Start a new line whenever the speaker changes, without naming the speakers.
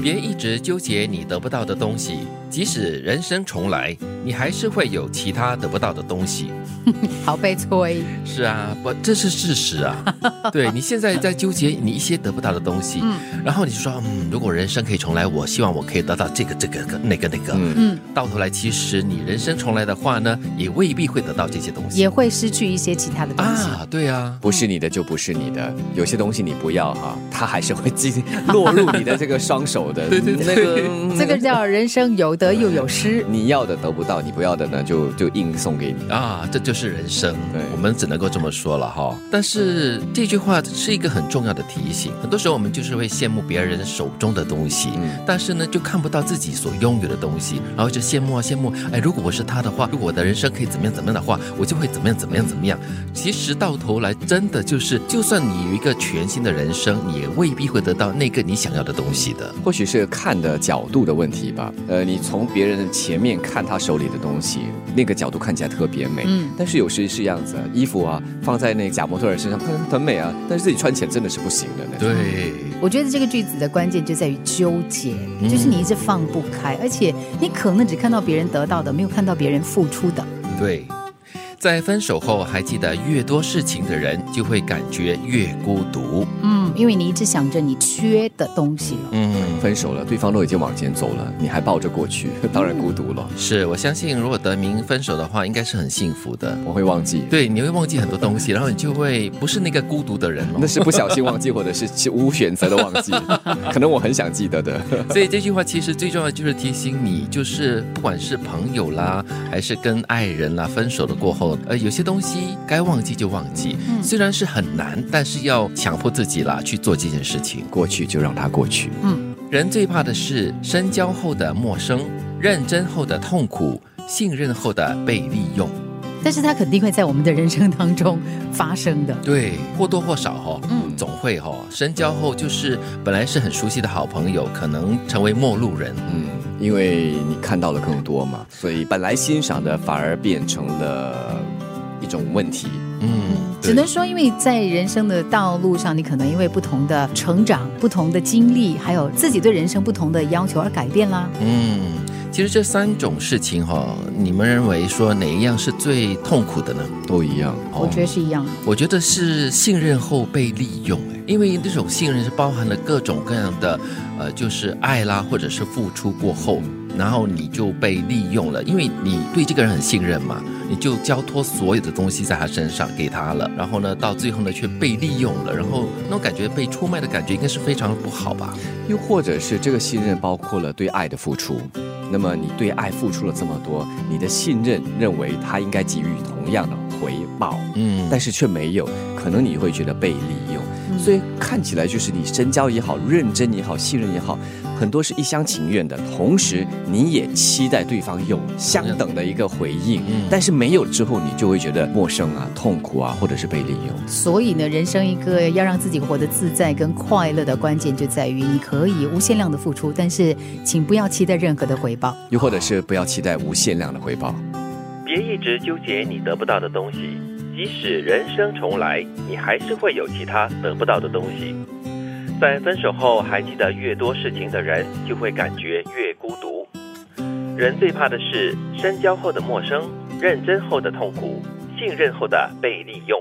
别一直纠结你得不到的东西，即使人生重来，你还是会有其他得不到的东西。
好悲催。
是啊，不，这是事实啊。对你现在在纠结你一些得不到的东西，嗯然后你就说，嗯，如果人生可以重来，我希望我可以得到这个、这个、那个、那个。嗯，到头来，其实你人生重来的话呢，也未必会得到这些东西，
也会失去一些其他的东西。
啊，对啊，
不是你的就不是你的，有些东西你不要哈，它还是会进落入你的这个双手的。
对对对，那
个
这个叫人生有得又有失。
你要的得不到，你不要的呢，就就硬送给你
啊，这就是人生。
对，
我们只能够这么说了哈。但是这句话是一个很重要的提醒，很多时候我们就是会羡慕别人手中的东西，但是呢，就看不到自己所拥有的东西，然后就羡慕啊羡慕。哎，如果我是他的话，如果我的人生可以怎么样怎么样的话，我就会怎么样怎么样怎么样。其实到头来，真的就是，就算你有一个全新的人生，你也未必会得到那个你想要的东西的。
或许是看的角度的问题吧。呃，你从别人的前面看他手里的东西，那个角度看起来特别美。嗯。但是有时是这样子，衣服啊放在那假模特儿身上，很很美啊，但是自己穿起来真的是不行的。
对。
我觉得这个句子的关键就在于纠结，就是你一直放不开，而且你可能只看到别人得到的，没有看到别人付出的。
对。在分手后还记得越多事情的人，就会感觉越孤独。
嗯，因为你一直想着你缺的东西。
嗯，分手了，对方都已经往前走了，你还抱着过去，当然孤独了。
是我相信，如果得名分手的话，应该是很幸福的。
我会忘记，
对，你会忘记很多东西，然后你就会不是那个孤独的人了。
那是不小心忘记，或者是 无选择的忘记。可能我很想记得的。
所以这句话其实最重要就是提醒你，就是不管是朋友啦，还是跟爱人啦，分手了过后。呃，有些东西该忘记就忘记，虽然是很难，但是要强迫自己啦去做这件事情。
过去就让它过去。
嗯，人最怕的是深交后的陌生，认真后的痛苦，信任后的被利用。
但是它肯定会在我们的人生当中发生的。
对，或多或少哈，嗯，总会哈。深交后就是本来是很熟悉的好朋友，可能成为陌路人。
嗯，因为你看到了更多嘛，所以本来欣赏的反而变成了。一种问题，
嗯，只能说，因为在人生的道路上，你可能因为不同的成长、不同的经历，还有自己对人生不同的要求而改变啦。
嗯，其实这三种事情哈，你们认为说哪一样是最痛苦的呢？
都一样，
我觉得是一样。
我觉得是信任后被利用，因为这种信任是包含了各种各样的，呃，就是爱啦，或者是付出过后。然后你就被利用了，因为你对这个人很信任嘛，你就交托所有的东西在他身上给他了。然后呢，到最后呢却被利用了，然后那种感觉被出卖的感觉应该是非常不好吧？
又或者是这个信任包括了对爱的付出，那么你对爱付出了这么多，你的信任认为他应该给予同样的回报，嗯，但是却没有，可能你会觉得被利用。所以看起来就是你深交也好，认真也好，信任也好，很多是一厢情愿的。同时，你也期待对方有相等的一个回应，但是没有之后，你就会觉得陌生啊、痛苦啊，或者是被利用。
所以呢，人生一个要让自己活得自在跟快乐的关键，就在于你可以无限量的付出，但是请不要期待任何的回报，
又或者是不要期待无限量的回报。
别一直纠结你得不到的东西。即使人生重来，你还是会有其他得不到的东西。在分手后还记得越多事情的人，就会感觉越孤独。人最怕的是深交后的陌生，认真后的痛苦，信任后的被利用。